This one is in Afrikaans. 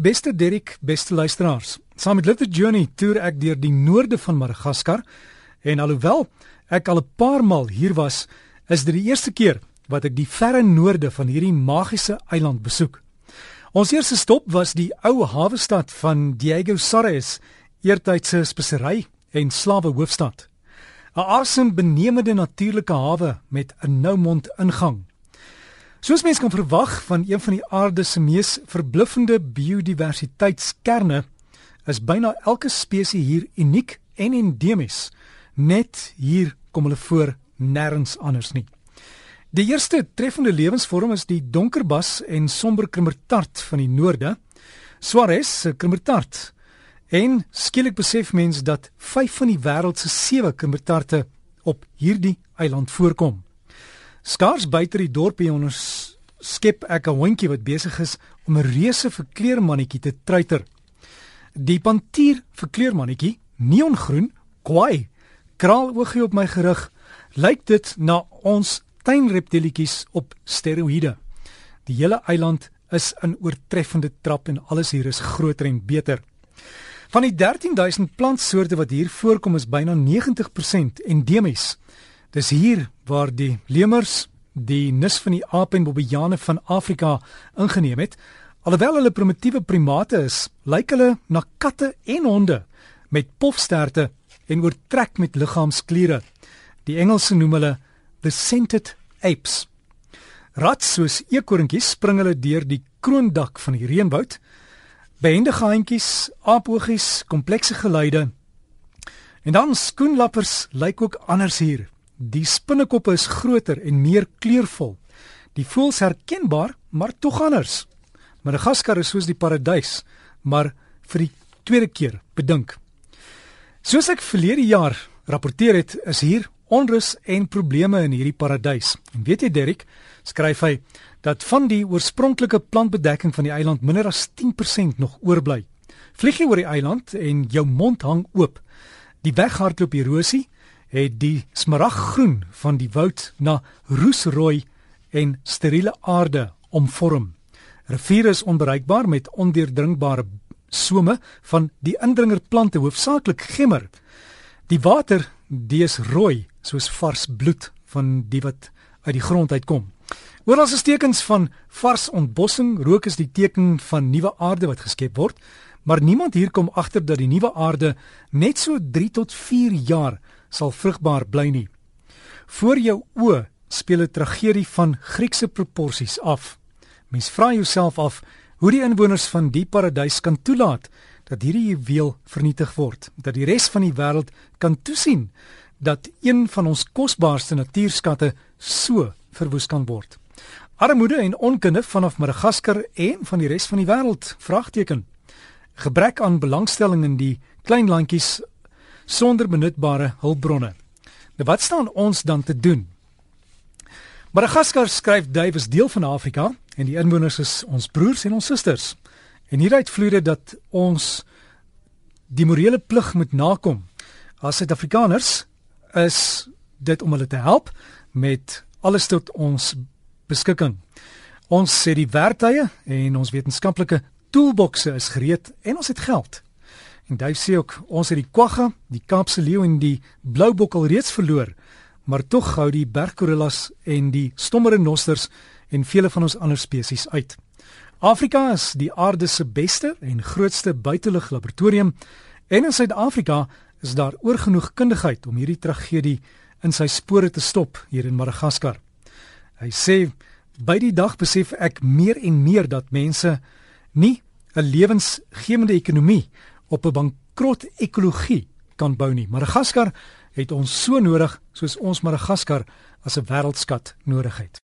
Beste Derek, beste luisteraars. Saam met Little Journey toer ek deur die noorde van Madagaskar en alhoewel ek al 'n paar maal hier was, is dit die eerste keer wat ek die verre noorde van hierdie magiese eiland besoek. Ons eerste stop was die ou hawe stad van Diego Soares, eertydse spesery en slawe hoofstad. 'n Asembenemende natuurlike hawe met 'n noumond ingang. Soos mense kan verwag van een van die aarde se mees verbluffende biodiversiteitskerne, is byna elke spesies hier uniek en endemies. Net hier kom hulle voor, nêrens anders nie. Die eerste treffende lewensvorm is die donkerbas en somber krimmertart van die noorde. Suarez se krimmertart. En skielik besef mens dat 5 van die wêreld se 7 krimmertarte op hierdie eiland voorkom. Skaars buite die dorpie onder skep ek 'n hondjie wat besig is om 'n reuse verkleermannetjie te truiter. Die pantier verkleermannetjie, neongroen, kwaai, kraal oogie op my gerug, lyk dit na ons tuinreptilietjies op steroïde. Die hele eiland is in oortreffende trap en alles hier is groter en beter. Van die 13000 plantsoorte wat hier voorkom is byna 90% endemies. Dis hier waar die lemurs, die nis van die aap en bobbejane van Afrika ingeneem het. Alhoewel hulle primitiewe primate is, lyk hulle na katte en honde met pofsterte en oortrek met liggaamskliere. Die Engelse noem hulle the scented apes. Rats soos eekorntjies spring hulle deur die kroondak van die reënwoud. Behendige handjies, aapoogies, komplekse geluide. En dan skoenlappers lyk ook anders hier. Die spinnekoppe is groter en meer kleurvol. Die voels herkenbaar, maar tog anders. Madagaskar is soos die paradys, maar vir die tweede keer bedink. Soos ek verlede jaar rapporteer het, is hier onrus en probleme in hierdie paradys. En weet jy Derek, skryf hy dat van die oorspronklike plantbedekking van die eiland minder as 10% nog oorbly. Vlieg jy oor die eiland en jou mond hang oop. Die weg hardloop erosie het die smaraggroen van die woud na roesrooi en steriele aarde omvorm. Riviere is onbereikbaar met ondeurdringbare some van die indringerplante, hoofsaaklik gemmer. Die water, dis rooi soos vars bloed van die wat uit die grond uitkom. Oral is tekens van vars ontbossing, rook is die teken van nuwe aarde wat geskep word, maar niemand hier kom agter dat die nuwe aarde net so 3 tot 4 jaar sal vrugbaar bly nie. Voor jou oë speel 'n tragedie van Griekse proporsies af. Mens vra jouself af hoe die inwoners van die paradys kan toelaat dat hierdie juweel vernietig word, dat die res van die wêreld kan toesien dat een van ons kosbaarste natuurskatte so verwoes kan word. Armoede en onkunde vanaf Madagaskar en van die res van die wêreld? Vraagteken. Gebrek aan belangstelling in die klein landjies sonder benutbare hulpbronne. Nou wat staan ons dan te doen? Madagaskar skryf Davies deel van Afrika en die inwoners is ons broers en ons susters. En hieruit vloei dit dat ons die morele plig moet nakom. As Suid-Afrikaners is dit om hulle te help met alles tot ons beskikking. Ons sê die werktuie en ons wetenskaplike toolboxe is gereed en ons het geld. En Dave sê ook ons het die kwagga, die Kaapse leeu en die bloubok al reeds verloor, maar tog hou die berggorillas en die stommere nosters en vele van ons ander spesies uit. Afrika is die aarde se beste en grootste buitelug laboratorium en in Suid-Afrika is daar oorgenoeg kundigheid om hierdie tragedie in sy spore te stop hier in Madagaskar. Hy sê by die dag besef ek meer en meer dat mense nie 'n lewensgewende ekonomie op 'n bankrot ekologie kan bou nie. Madagaskar het ons so nodig soos ons Madagaskar as 'n wêreldskat nodig het.